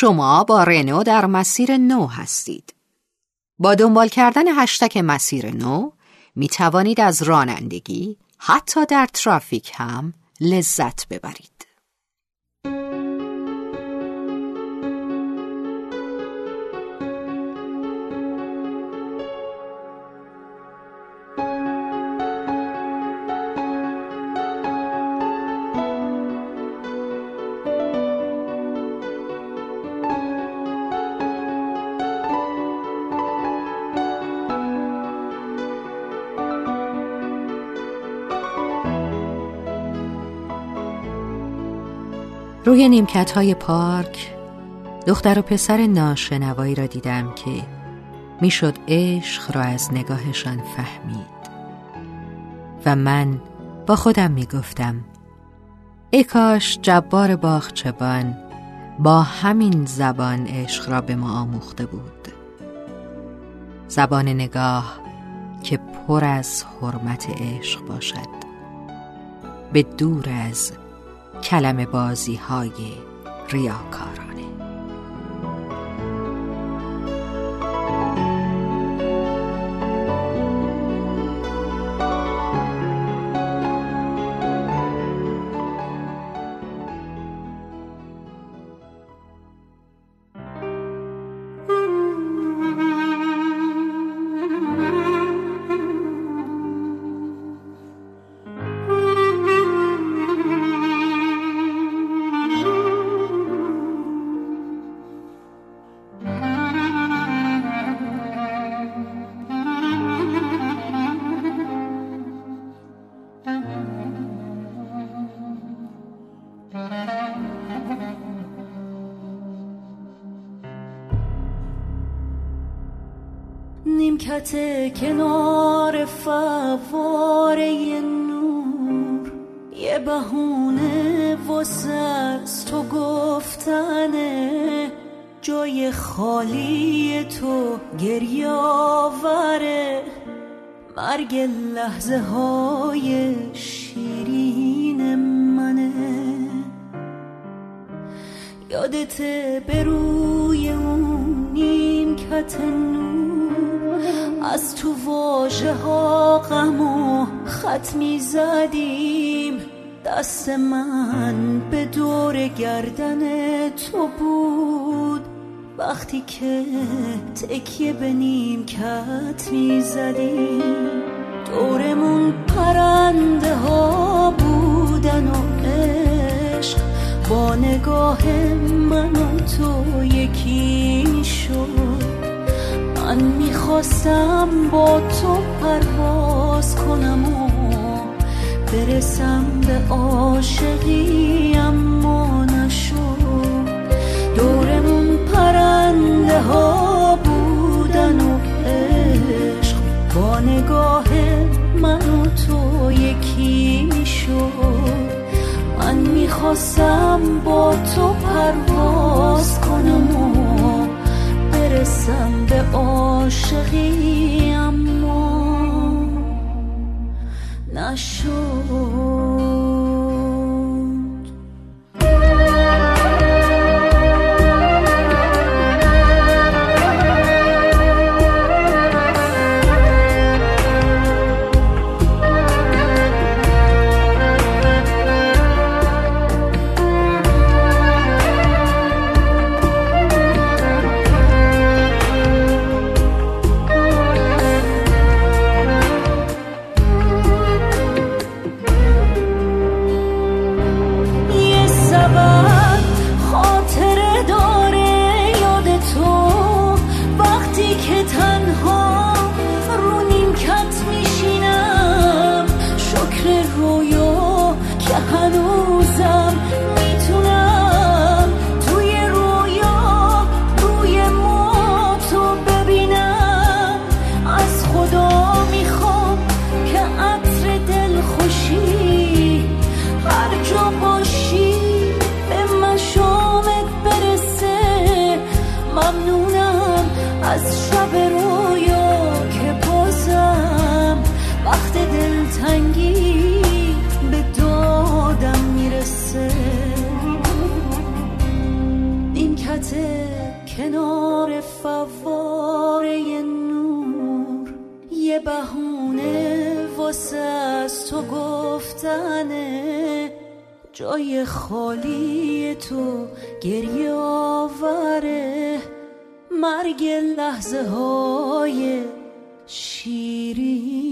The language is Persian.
شما با رنو در مسیر نو هستید. با دنبال کردن هشتک مسیر نو می توانید از رانندگی حتی در ترافیک هم لذت ببرید. روی نیمکت های پارک دختر و پسر ناشنوایی را دیدم که می‌شد عشق را از نگاهشان فهمید. و من با خودم می‌گفتم ای کاش جبار باغچبان با همین زبان عشق را به ما آموخته بود. زبان نگاه که پر از حرمت عشق باشد به دور از کلم بازی های ریاکاران. نیمکت کنار فواره نور. یه بهونه واسه تو گفتنه. جای خالی تو گریاوره. مرگ لحظه های شیرین منه. یادت به روی اون نیمکت نور. از تو واجه ها غم و خط می زدیم دست من به دور گردن تو بود. وقتی که تکیه به نیمکت می زدیم دورمون پرنده ها بودن و عشق. با نگاه من و تو یکی شد. من می‌خواستم با تو پرواز کنم و برسم به عاشقی اما نشد. دورمون پرنده ها بودن و عشق با نگاه من و تو یکی شد. من می‌خواستم با تو پرواز کنم و برسم به عاشقی اما نشد. کنار فواره نور. یه بهونه واسه از تو گفتنه. جای خالی تو گریه آوره. مرگ لحظه های شیرین